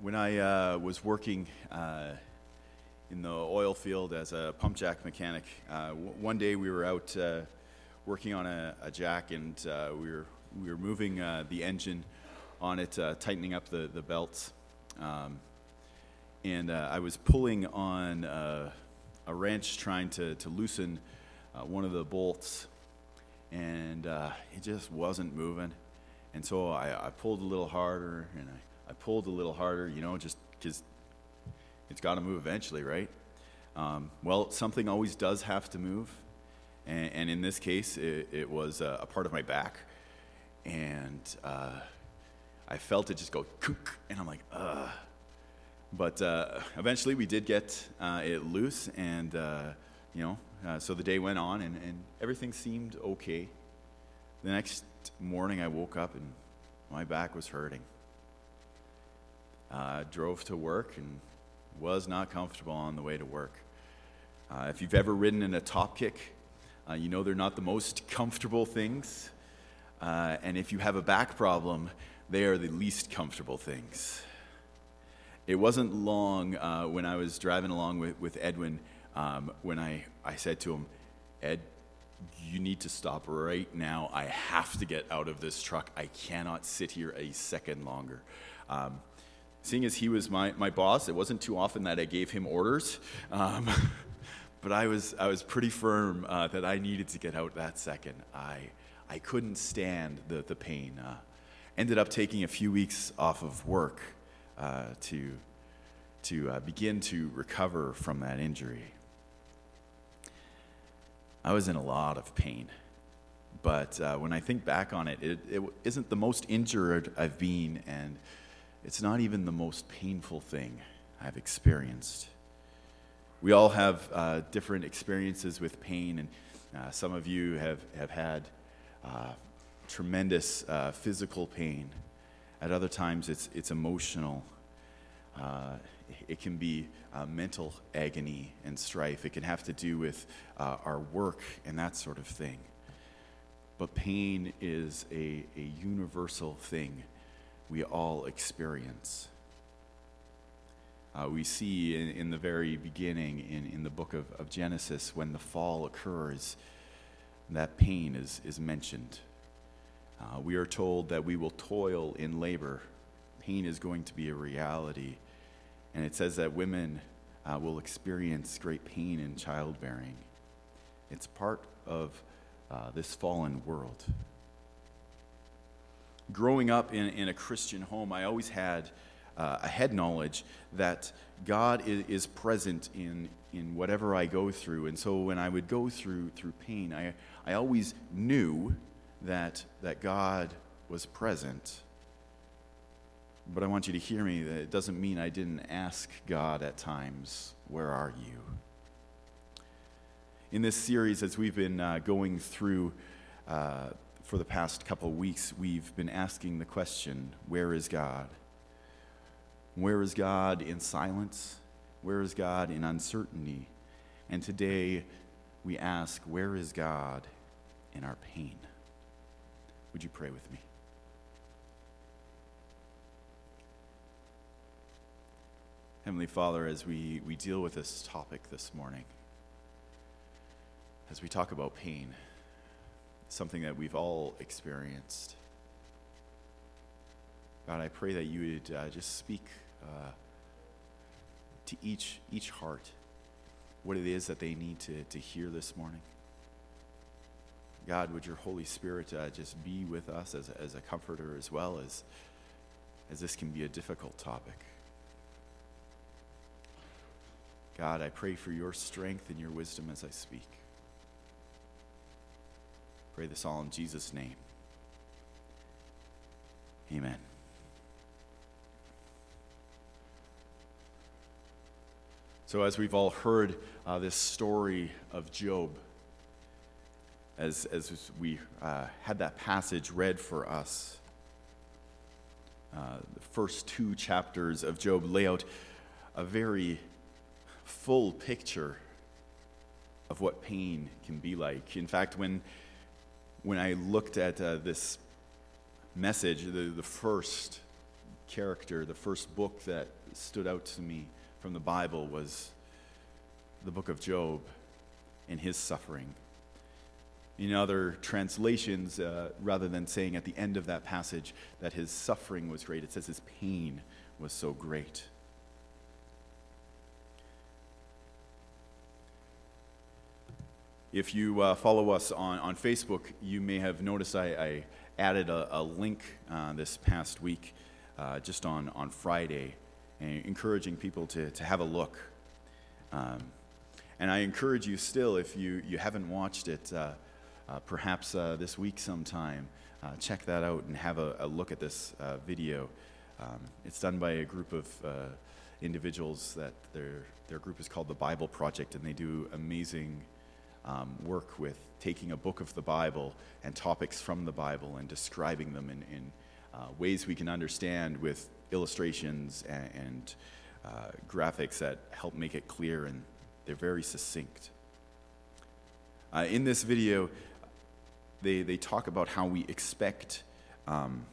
When I uh, was working uh, in the oil field as a pump jack mechanic, uh, w- one day we were out uh, working on a, a jack and uh, we, were, we were moving uh, the engine on it, tightening up the, the belts. Um, and I was pulling on a wrench trying to, to loosen one of the bolts, and it just wasn't moving. And so I, I pulled a little harder and I I pulled a little harder, you know, just because it's got to move eventually, right? Um, well, something always does have to move. And, and in this case, it, it was a, part of my back. And uh, I felt it just go, and I'm like, ugh. But uh, eventually we did get uh, it loose, and, uh, you know, uh, so the day went on, and, and everything seemed okay. The next morning I woke up, and my back was hurting uh, drove to work and was not comfortable on the way to work. Uh, if you've ever ridden in a top kick, uh, you know they're not the most comfortable things. Uh, and if you have a back problem, they are the least comfortable things. It wasn't long uh, when I was driving along with, with Edwin um, when I, I said to him, Ed, you need to stop right now. I have to get out of this truck. I cannot sit here a second longer. Um, seeing as he was my, my boss, it wasn't too often that I gave him orders. Um, but I was, I was pretty firm uh, that I needed to get out that second. I, I couldn't stand the, the pain. Uh, ended up taking a few weeks off of work uh, to, to uh, begin to recover from that injury. I was in a lot of pain. But uh, when I think back on it, it, it isn't the most injured I've been, and it's not even the most painful thing I've experienced. We all have uh, different experiences with pain, and uh, some of you have, have had uh, tremendous uh, physical pain. At other times, it's, it's emotional. Uh, it can be uh, mental agony and strife. It can have to do with our work and that sort of thing. But pain is a, a universal thing we all experience. Uh, we see in, in, the very beginning, in, in the book of, of Genesis, when the fall occurs, that pain is, is mentioned. Uh, we are told that we will toil in labor. Pain is going to be a reality. And it says that women uh, will experience great pain in childbearing. It's part of uh, this fallen world growing up in, in a Christian home, I always had uh, a head knowledge that God is, is, present in, in whatever I go through. And so when I would go through, through pain, I, I always knew that, that God was present. But I want you to hear me that it doesn't mean I didn't ask God at times, Where are you? In this series, as we've been uh, going through uh, for the past couple weeks, we've been asking the question where is God? Where is God in silence? Where is God in uncertainty? And today we ask, where is God in our pain? Would you pray with me? Heavenly Father, as we, we deal with this topic this morning, as we talk about pain, something that we've all experienced. God, I pray that you would uh, just speak uh, to each, each heart what it is that they need to, to hear this morning. God, would your Holy Spirit uh, just be with us as a, as a comforter as well as, as this can be a difficult topic. God, I pray for your strength and your wisdom as I speak. Pray this all in Jesus' name. Amen. So, as we've all heard uh, this story of Job, as, as we uh, had that passage read for us, uh, the first two chapters of Job lay out a very full picture of what pain can be like. In fact, when when I looked at uh, this message, the, the first character, the first book that stood out to me from the Bible was the book of Job and his suffering. In other translations, uh, rather than saying at the end of that passage that his suffering was great, it says his pain was so great. If you uh, follow us on, on Facebook, you may have noticed I, I added a, a link uh, this past week, uh, just on, on Friday, encouraging people to, to have a look. Um, and I encourage you still, if you, you haven't watched it, uh, uh, perhaps uh, this week sometime, check that out and have a, a look at this video. Um, it's done by a group of individuals that their, their group is called the Bible Project, and they do amazing um, work with taking a book of the Bible and topics from the Bible and describing them in, in uh, ways we can understand with illustrations and, and uh, graphics that help make it clear and they're very succinct. Uh, in this video, they, they talk about how we expect um,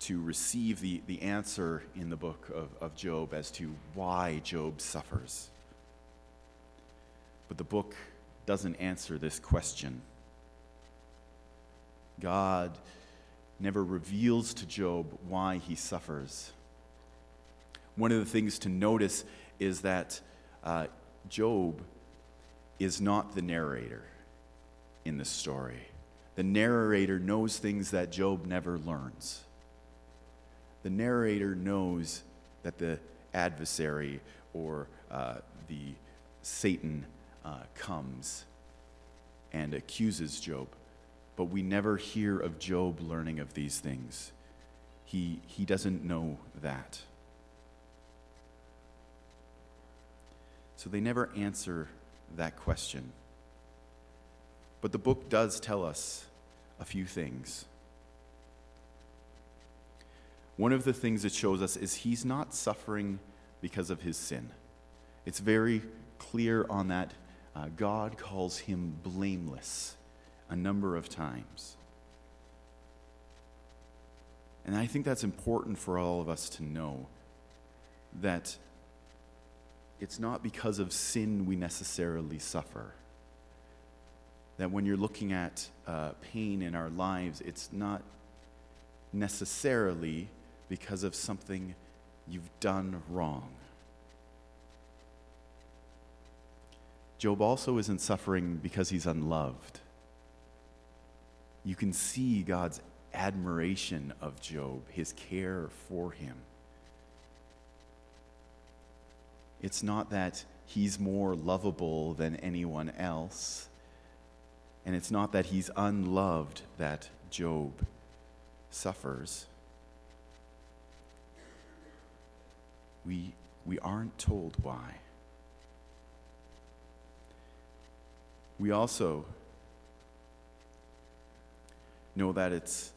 to receive the, the answer in the book of, of Job as to why Job suffers. But the book doesn't answer this question. God never reveals to Job why he suffers. One of the things to notice is that uh, Job is not the narrator in the story. The narrator knows things that Job never learns. The narrator knows that the adversary or uh, the Satan uh, comes and accuses Job. But we never hear of Job learning of these things. He, he doesn't know that. So they never answer that question. But the book does tell us a few things. One of the things it shows us is he's not suffering because of his sin. It's very clear on that uh, God calls him blameless a number of times. And I think that's important for all of us to know that it's not because of sin we necessarily suffer. That when you're looking at uh, pain in our lives, it's not necessarily because of something you've done wrong. Job also isn't suffering because he's unloved. You can see God's admiration of Job, his care for him. It's not that he's more lovable than anyone else, and it's not that he's unloved that Job suffers. We, we aren't told why. We also know that it's,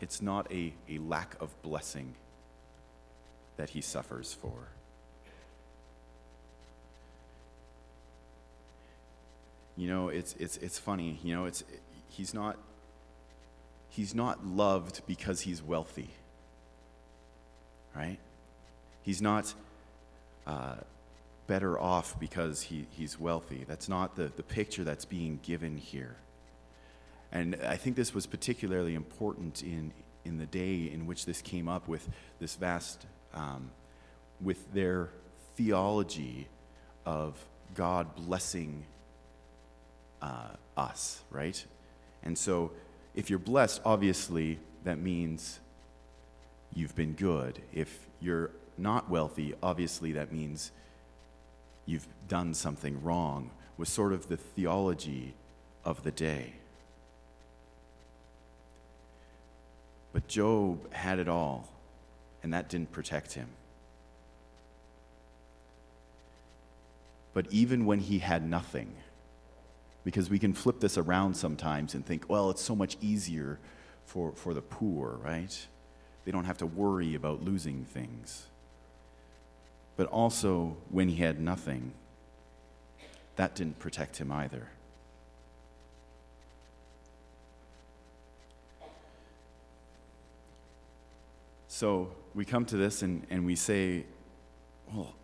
it's not a, a lack of blessing that he suffers for. You know, it's, it's, it's funny. You know, it's, he's, not, he's not loved because he's wealthy, right? He's not uh, better off because he, he's wealthy. That's not the, the picture that's being given here. And I think this was particularly important in, in the day in which this came up with this vast, um, with their theology of God blessing uh, us, right? And so if you're blessed, obviously that means you've been good. If you're not wealthy, obviously that means you've done something wrong, was sort of the theology of the day. But Job had it all, and that didn't protect him. But even when he had nothing, because we can flip this around sometimes and think, well, it's so much easier for, for the poor, right? They don't have to worry about losing things but also when he had nothing, that didn't protect him either. So we come to this and, and we say, well,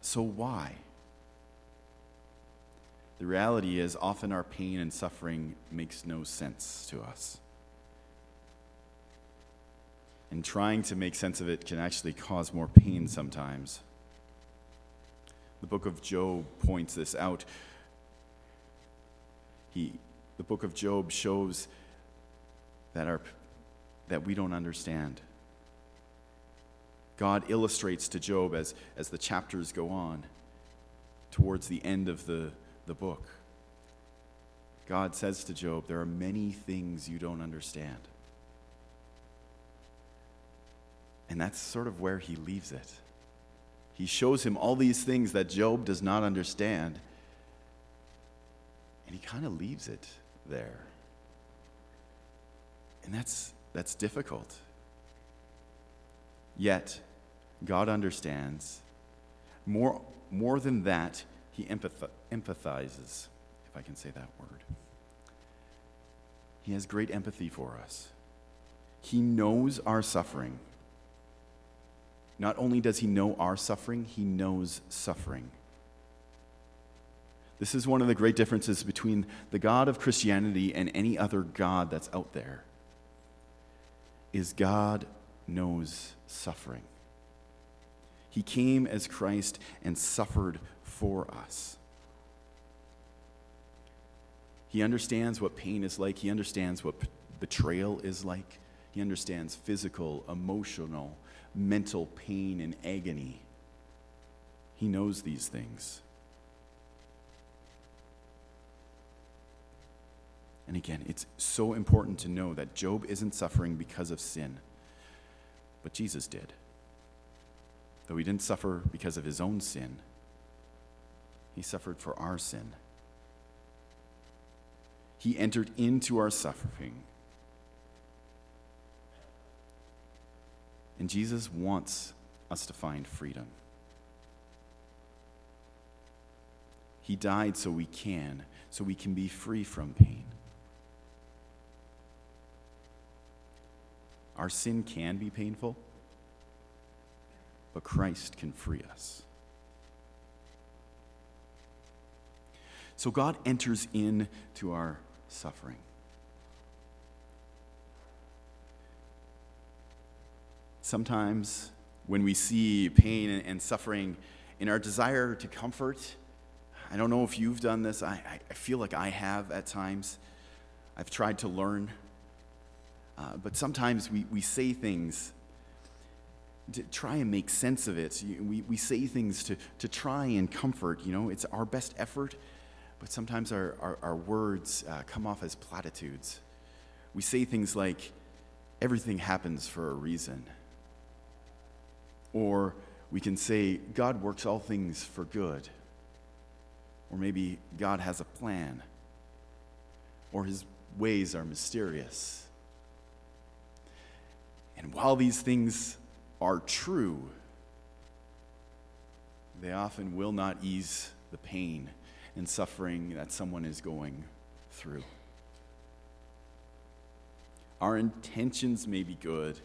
so why? The reality is, often our pain and suffering makes no sense to us. And trying to make sense of it can actually cause more pain sometimes. The book of Job points this out. He, the book of Job shows that, our, that we don't understand. God illustrates to Job as, as the chapters go on towards the end of the, the book. God says to Job, There are many things you don't understand. And that's sort of where he leaves it. He shows him all these things that Job does not understand, and he kind of leaves it there. And that's, that's difficult. Yet, God understands. More, more than that, he empath- empathizes, if I can say that word. He has great empathy for us. He knows our suffering. Not only does he know our suffering, he knows suffering. This is one of the great differences between the God of Christianity and any other God that's out there. Is God knows suffering. He came as Christ and suffered for us. He understands what pain is like. He understands what betrayal is like. He understands physical, emotional, mental pain and agony. He knows these things. And again, it's so important to know that Job isn't suffering because of sin, but Jesus did. Though he didn't suffer because of his own sin, he suffered for our sin. He entered into our suffering. And Jesus wants us to find freedom. He died so we can, so we can be free from pain. Our sin can be painful but Christ can free us. So God enters into our suffering. Sometimes when we see pain and suffering in our desire to comfort, I don't know if you've done this, I, I feel like I have at times. I've tried to learn. Uh, but sometimes we, we say things to try and make sense of it. We, we say things to, to try and comfort, you know, it's our best effort, but sometimes our, our, our words uh, come off as platitudes. We say things like, everything happens for a reason. Or we can say, God works all things for good. Or maybe God has a plan. Or his ways are mysterious. And while these things are true, they often will not ease the pain and suffering that someone is going through. Our intentions may be good,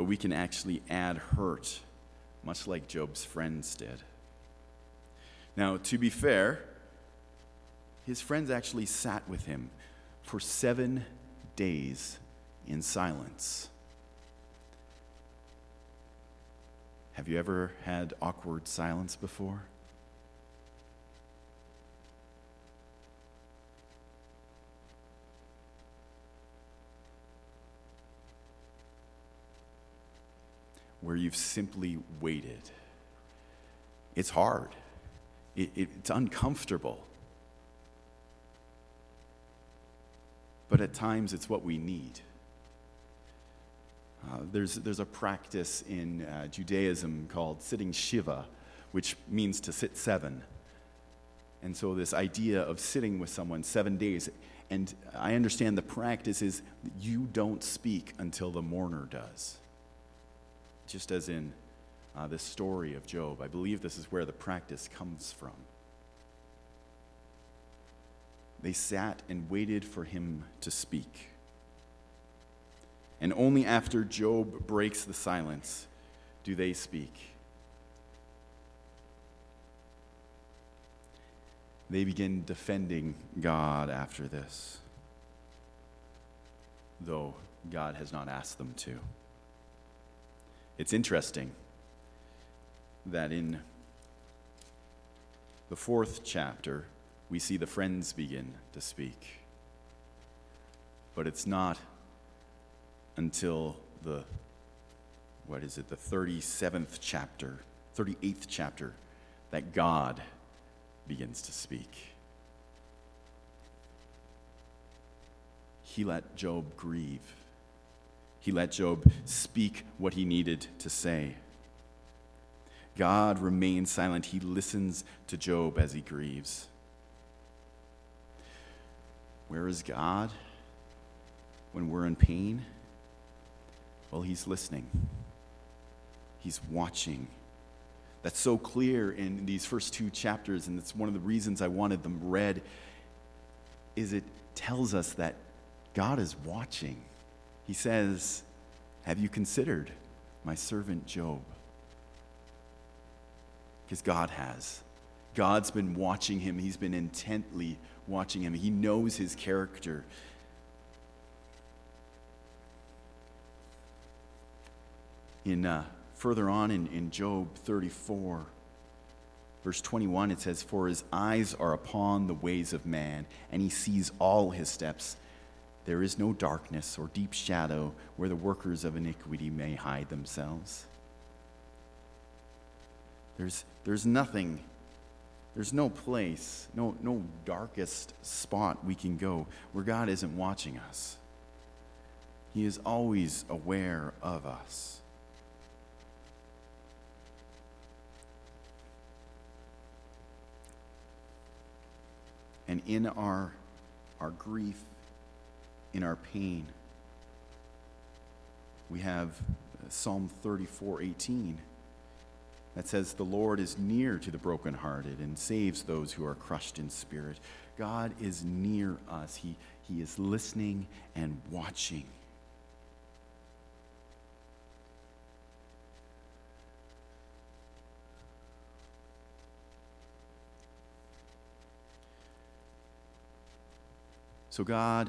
but we can actually add hurt, much like Job's friends did. Now, to be fair, his friends actually sat with him for seven days in silence. Have you ever had awkward silence before? Where you've simply waited. It's hard, it, it, it's uncomfortable. But at times, it's what we need. Uh, there's, there's a practice in uh, Judaism called sitting Shiva, which means to sit seven. And so, this idea of sitting with someone seven days, and I understand the practice is you don't speak until the mourner does. Just as in uh, this story of Job. I believe this is where the practice comes from. They sat and waited for him to speak. And only after Job breaks the silence do they speak. They begin defending God after this, though God has not asked them to. It's interesting that in the fourth chapter, we see the friends begin to speak. But it's not until the, what is it, the 37th chapter, 38th chapter, that God begins to speak. He let Job grieve. He let Job speak what he needed to say. God remains silent. He listens to Job as he grieves. Where is God when we're in pain? Well, He's listening, He's watching. That's so clear in these first two chapters, and it's one of the reasons I wanted them read, is it tells us that God is watching. He says, Have you considered my servant Job? Because God has. God's been watching him, He's been intently watching him. He knows his character. In uh, further on in, in Job 34, verse 21, it says, For his eyes are upon the ways of man, and he sees all his steps. There is no darkness or deep shadow where the workers of iniquity may hide themselves. There's, there's nothing there's no place, no, no darkest spot we can go where God isn't watching us. He is always aware of us. And in our, our grief, in our pain, we have uh, Psalm 34:18 that says, The Lord is near to the brokenhearted and saves those who are crushed in spirit. God is near us, He, he is listening and watching. So God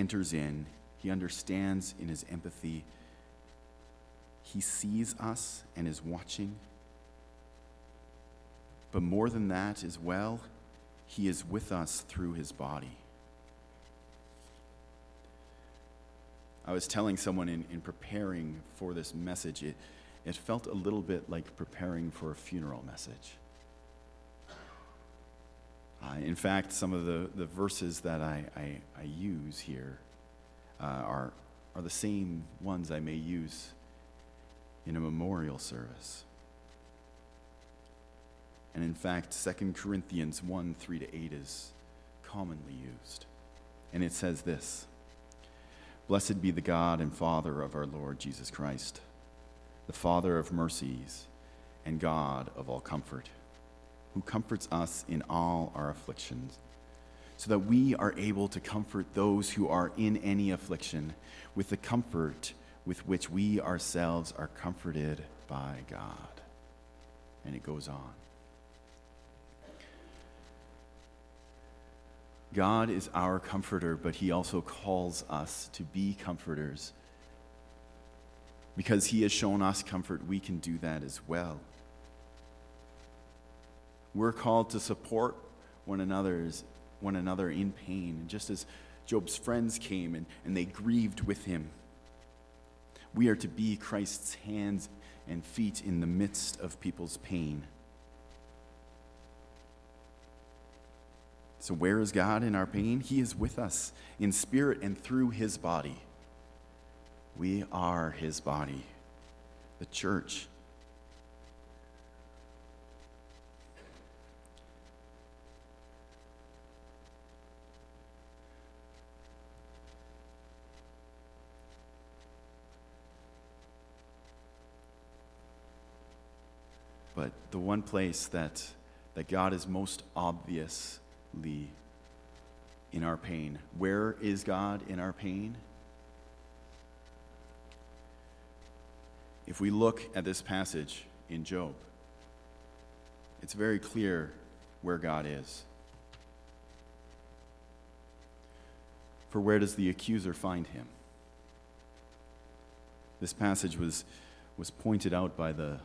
enters in, He understands in His empathy. He sees us and is watching. But more than that as well, He is with us through His body. I was telling someone in, in preparing for this message, it, it felt a little bit like preparing for a funeral message. Uh, in fact, some of the, the verses that I, I, I use here uh, are, are the same ones I may use in a memorial service. And in fact, 2 Corinthians 1 3 to 8 is commonly used. And it says this Blessed be the God and Father of our Lord Jesus Christ, the Father of mercies and God of all comfort, who comforts us in all our afflictions, so that we are able to comfort those who are in any affliction with the comfort with which we ourselves are comforted by God. And it goes on. God is our comforter, but He also calls us to be comforters. Because He has shown us comfort, we can do that as well. We're called to support one another's one another in pain. And just as Job's friends came and, and they grieved with him, we are to be Christ's hands and feet in the midst of people's pain. So, where is God in our pain? He is with us in spirit and through his body. We are his body, the church. But the one place that, that God is most obviously in our pain. Where is God in our pain? if we look at this passage in Job, it's very clear where God is. For where does the accuser find him? This passage was, was pointed out by the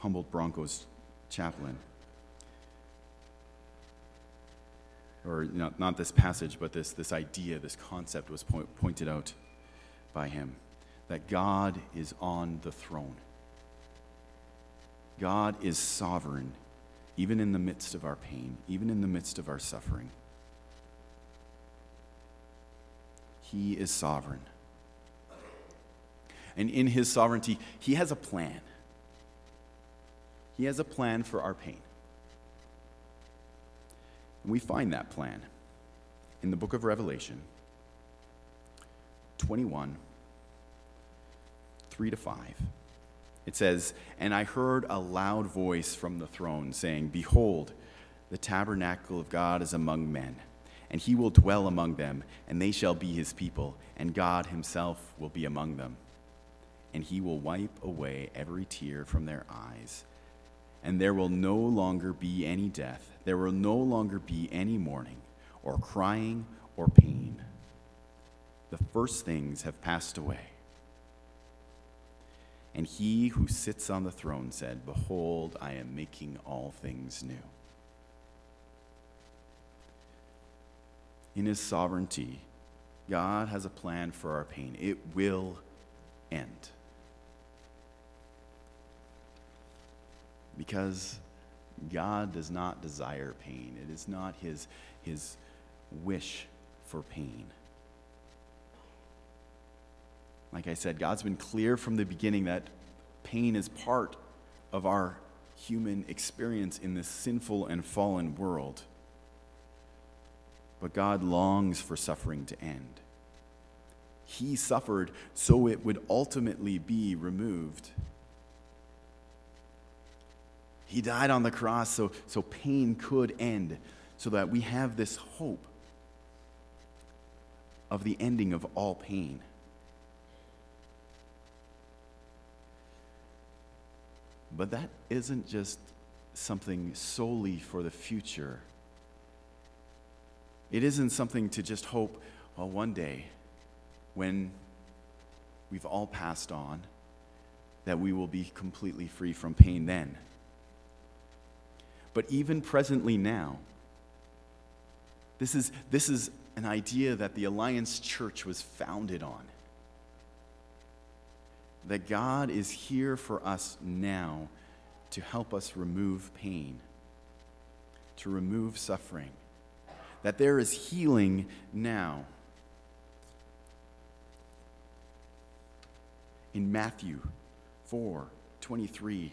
Humboldt Broncos chaplain. Or not, not this passage, but this, this idea, this concept was point, pointed out by him that God is on the throne. God is sovereign, even in the midst of our pain, even in the midst of our suffering. He is sovereign. And in his sovereignty, he has a plan. He has a plan for our pain. And we find that plan in the book of Revelation 21, 3 to 5. It says, And I heard a loud voice from the throne saying, Behold, the tabernacle of God is among men, and he will dwell among them, and they shall be his people, and God himself will be among them. And he will wipe away every tear from their eyes. And there will no longer be any death, there will no longer be any mourning, or crying, or pain. The first things have passed away. And he who sits on the throne said, Behold, I am making all things new. In his sovereignty, God has a plan for our pain. It will end. Because God does not desire pain, it is not his, his wish for pain. Like I said, God's been clear from the beginning that pain is part of our human experience in this sinful and fallen world. But God longs for suffering to end. He suffered so it would ultimately be removed. He died on the cross so, so pain could end, so that we have this hope of the ending of all pain. But that isn't just something solely for the future. It isn't something to just hope, well, one day when we've all passed on, that we will be completely free from pain then. But even presently now, this is, this is an idea that the Alliance Church was founded on that God is here for us now to help us remove pain, to remove suffering, that there is healing now. In Matthew 4 23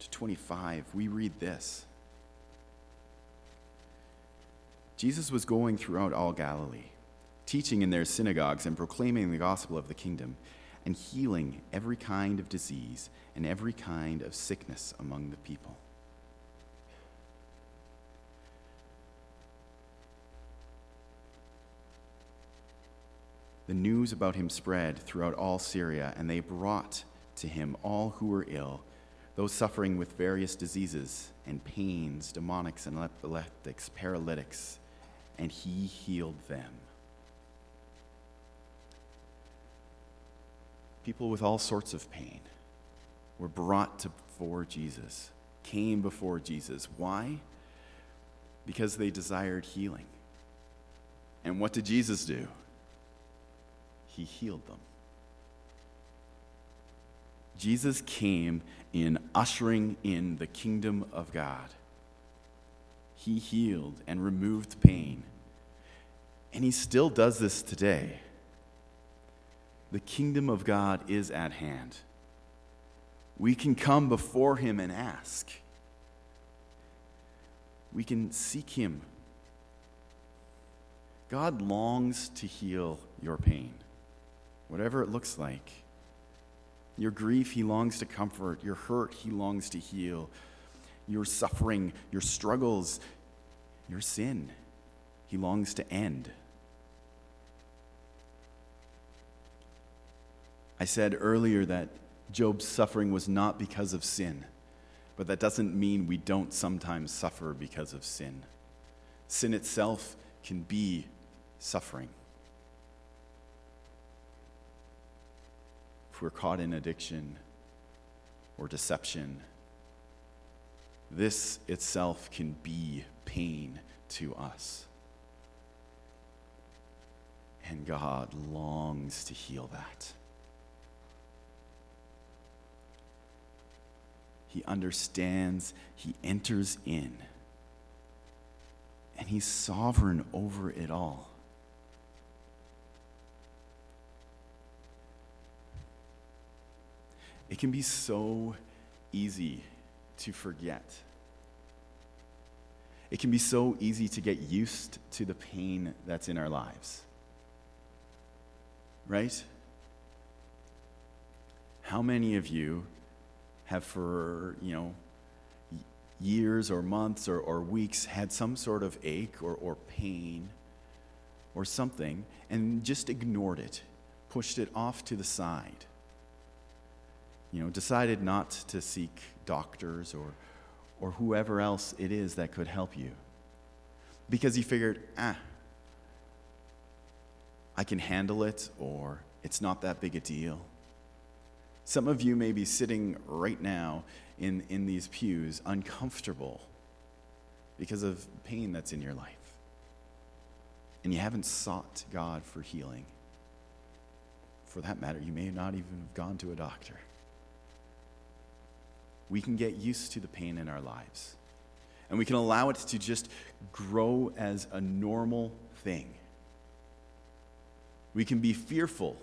to 25, we read this. Jesus was going throughout all Galilee, teaching in their synagogues and proclaiming the gospel of the kingdom and healing every kind of disease and every kind of sickness among the people. The news about him spread throughout all Syria, and they brought to him all who were ill, those suffering with various diseases and pains, demonics and epileptics, paralytics, and he healed them. people with all sorts of pain were brought to before Jesus, came before Jesus. Why? Because they desired healing. And what did Jesus do? He healed them. Jesus came in ushering in the kingdom of God. He healed and removed pain. And he still does this today the kingdom of God is at hand. We can come before Him and ask. We can seek Him. God longs to heal your pain, whatever it looks like. Your grief, He longs to comfort. Your hurt, He longs to heal. Your suffering, your struggles, your sin, He longs to end. I said earlier that Job's suffering was not because of sin, but that doesn't mean we don't sometimes suffer because of sin. Sin itself can be suffering. If we're caught in addiction or deception, this itself can be pain to us. And God longs to heal that. He understands, He enters in, and He's sovereign over it all. It can be so easy to forget. It can be so easy to get used to the pain that's in our lives. Right? How many of you have, for, you know, years or months or, or weeks, had some sort of ache or, or pain or something and just ignored it, pushed it off to the side? You know, decided not to seek doctors or, or whoever else it is that could help you. Because you figured, ah, I can handle it, or it's not that big a deal. Some of you may be sitting right now in, in these pews uncomfortable because of pain that's in your life. And you haven't sought God for healing. For that matter, you may not even have gone to a doctor we can get used to the pain in our lives. And we can allow it to just grow as a normal thing. We can be fearful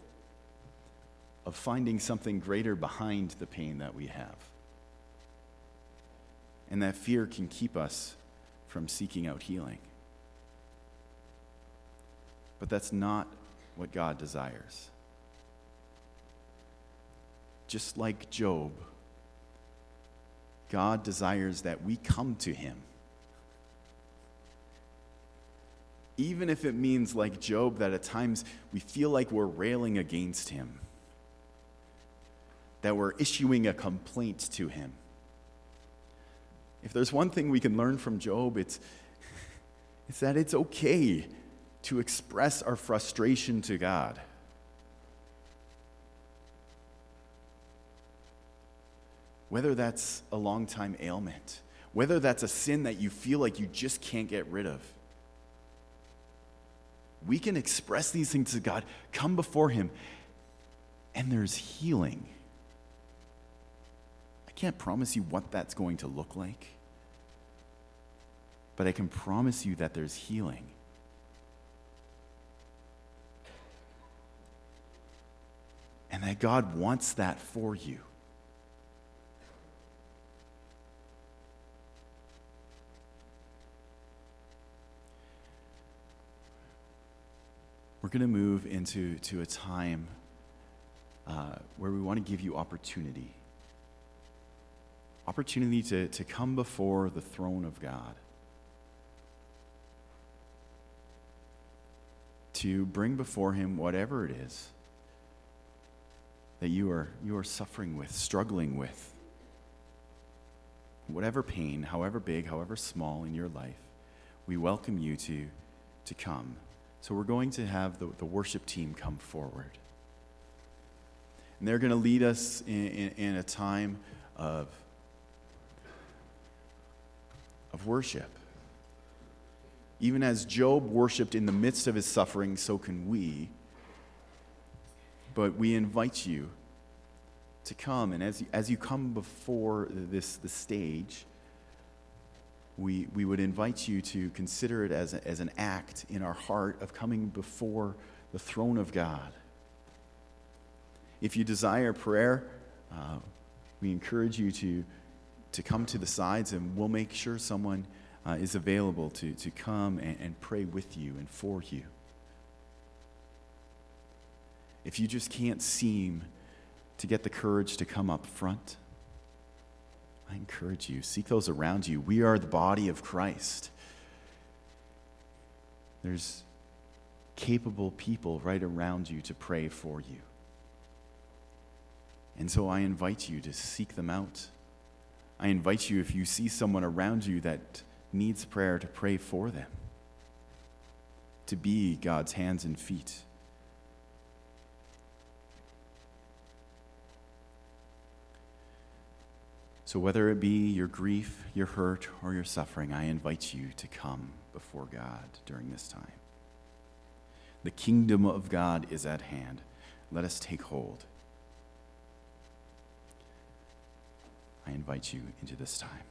of finding something greater behind the pain that we have. And that fear can keep us from seeking out healing. But that's not what God desires. Just like Job, God desires that we come to Him. Even if it means, like Job, that at times we feel like we're railing against Him, that we're issuing a complaint to Him. If there's one thing we can learn from Job, it's, it's that it's okay to express our frustration to God. Whether that's a long time ailment, whether that's a sin that you feel like you just can't get rid of. We can express these things to God, come before Him, and there's healing. I can't promise you what that's going to look like, but I can promise you that there's healing. And that God wants that for you. We're going to move into to a time uh, where we want to give you opportunity. Opportunity to, to come before the throne of God. To bring before Him whatever it is that you are, you are suffering with, struggling with. Whatever pain, however big, however small in your life, we welcome you to, to come. So we're going to have the, the worship team come forward. And they're going to lead us in, in, in a time of, of worship. Even as Job worshiped in the midst of his suffering, so can we. But we invite you to come, and as, as you come before this the stage, we, we would invite you to consider it as, a, as an act in our heart of coming before the throne of God. If you desire prayer, uh, we encourage you to, to come to the sides and we'll make sure someone uh, is available to, to come and, and pray with you and for you. If you just can't seem to get the courage to come up front, I encourage you, seek those around you. We are the body of Christ. There's capable people right around you to pray for you. And so I invite you to seek them out. I invite you, if you see someone around you that needs prayer, to pray for them, to be God's hands and feet. So, whether it be your grief, your hurt, or your suffering, I invite you to come before God during this time. The kingdom of God is at hand. Let us take hold. I invite you into this time.